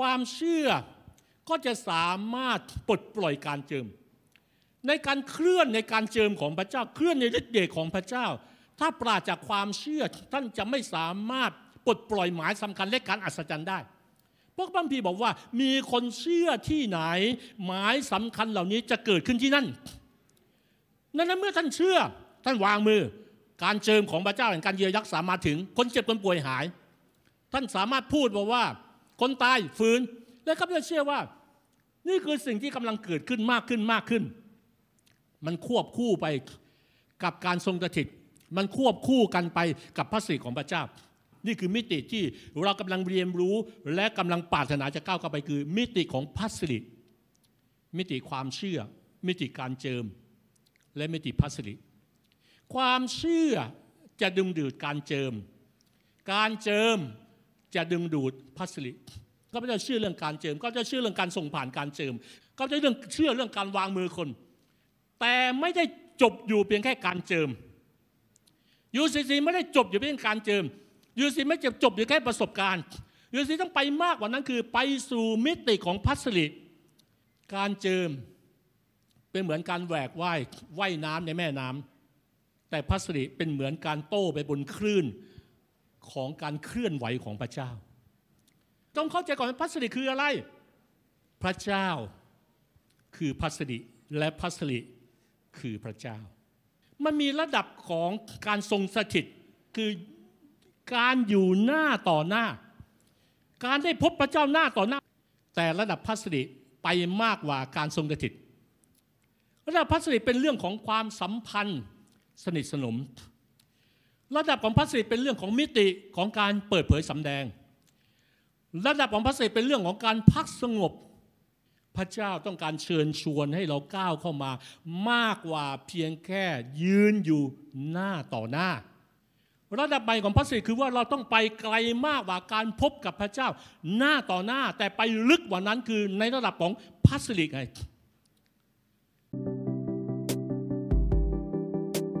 ความเชื่อก็จะสามารถปลดปล่อยการเจิม ในการเคลื่อนในการเจิมของพระเจ้า เคลื่อนในฤทธิ์เดชของพระเจ้า ถ้าปราศจากความเชื่อท่านจะไม่สามารถปลดปล่อยหมายสำคัญและการอัศจรรย์ได้พวกบัมพีบอกว่ามีคนเชื่อที่ไหน หมายสำคัญเหล่านี้จะเกิดขึ้นที่นั่นนั้นเมื่อท่านเชื่อท่านวางมือ การเจิมของพระเจ้าแห่งการเยียวยารักษามาถึง คนเจ็บคนป่วยหาย ท่านสามารถพูดบอกว่า คนตายฟื้น และข้าพเจ้าเชื่อว่า นี่คือสิ่งที่กำลังเกิดขึ้นมากขึ้นมากขึ้น มันควบคู่ไปกับการทรงสถิต มันควบคู่กันไปกับพระสิริของพระเจ้า นี่คือมิติที่เรากำลังเรียนรู้และกำลังปรารถนาจะก้าวเข้าไปคือ มิติของพระสิริมิติความเชื่อ มิติการเจิม และมิติพระสิริความเชื่อจะดึงดูดการเจิม การเจิม จะดึงดูดพระสิริก็ไม่ได้เชื่อเรื่องการเจิมก็จะเชื่อเรื่องการส่งผ่านการเจิมก็จะเรื่องเชื่อเรื่องการวางมือคน แต่ไม่ได้จบอยู่เพียงแค่การเจิมยูซีซีไม่ได้จบอยู่เพียงการเจิมยูซีไม่จบจบอยู่แค่ประสบการณ์ยูซีต้องไปมากกว่านั้นคือไปสู่มิติของพัสริการเจิมเป็นเหมือนการแหวกว่ายว่ายน้ำในแม่น้ำแต่พัสริเป็นเหมือนการโต้ไปบนคลื่น ของการเคลื่อนไหวของพระเจ้า ต้องเข้าใจก่อนพัสริคืออะไร พระเจ้าคือพัสริและพัสริคือพระเจ้า มันมีระดับของการทรงสถิตคือการอยู่หน้าต่อหน้า การได้พบพระเจ้าหน้าต่อหน้า แต่ระดับพัสริไปมากกว่าการทรงสถิตระดับพัสริเป็นเรื่องของความสัมพันธ์สนิทสนม ระดับของพัสริเป็นเรื่องของมิติของการเปิดเผยสำแดง ระดับของพัสริเป็นเรื่องของการพักสงบ พระเจ้าต้องการเชิญชวนให้เราก้าวเข้ามามากกว่าเพียงแค่ยืนอยู่หน้าต่อหน้า ระดับใหม่ของพระสิริคือว่าเราต้องไปไกลมากกว่าการพบกับพระเจ้า หน้าต่อหน้าแต่ไปลึกกว่านั้นคือในระดับของพระสิริไง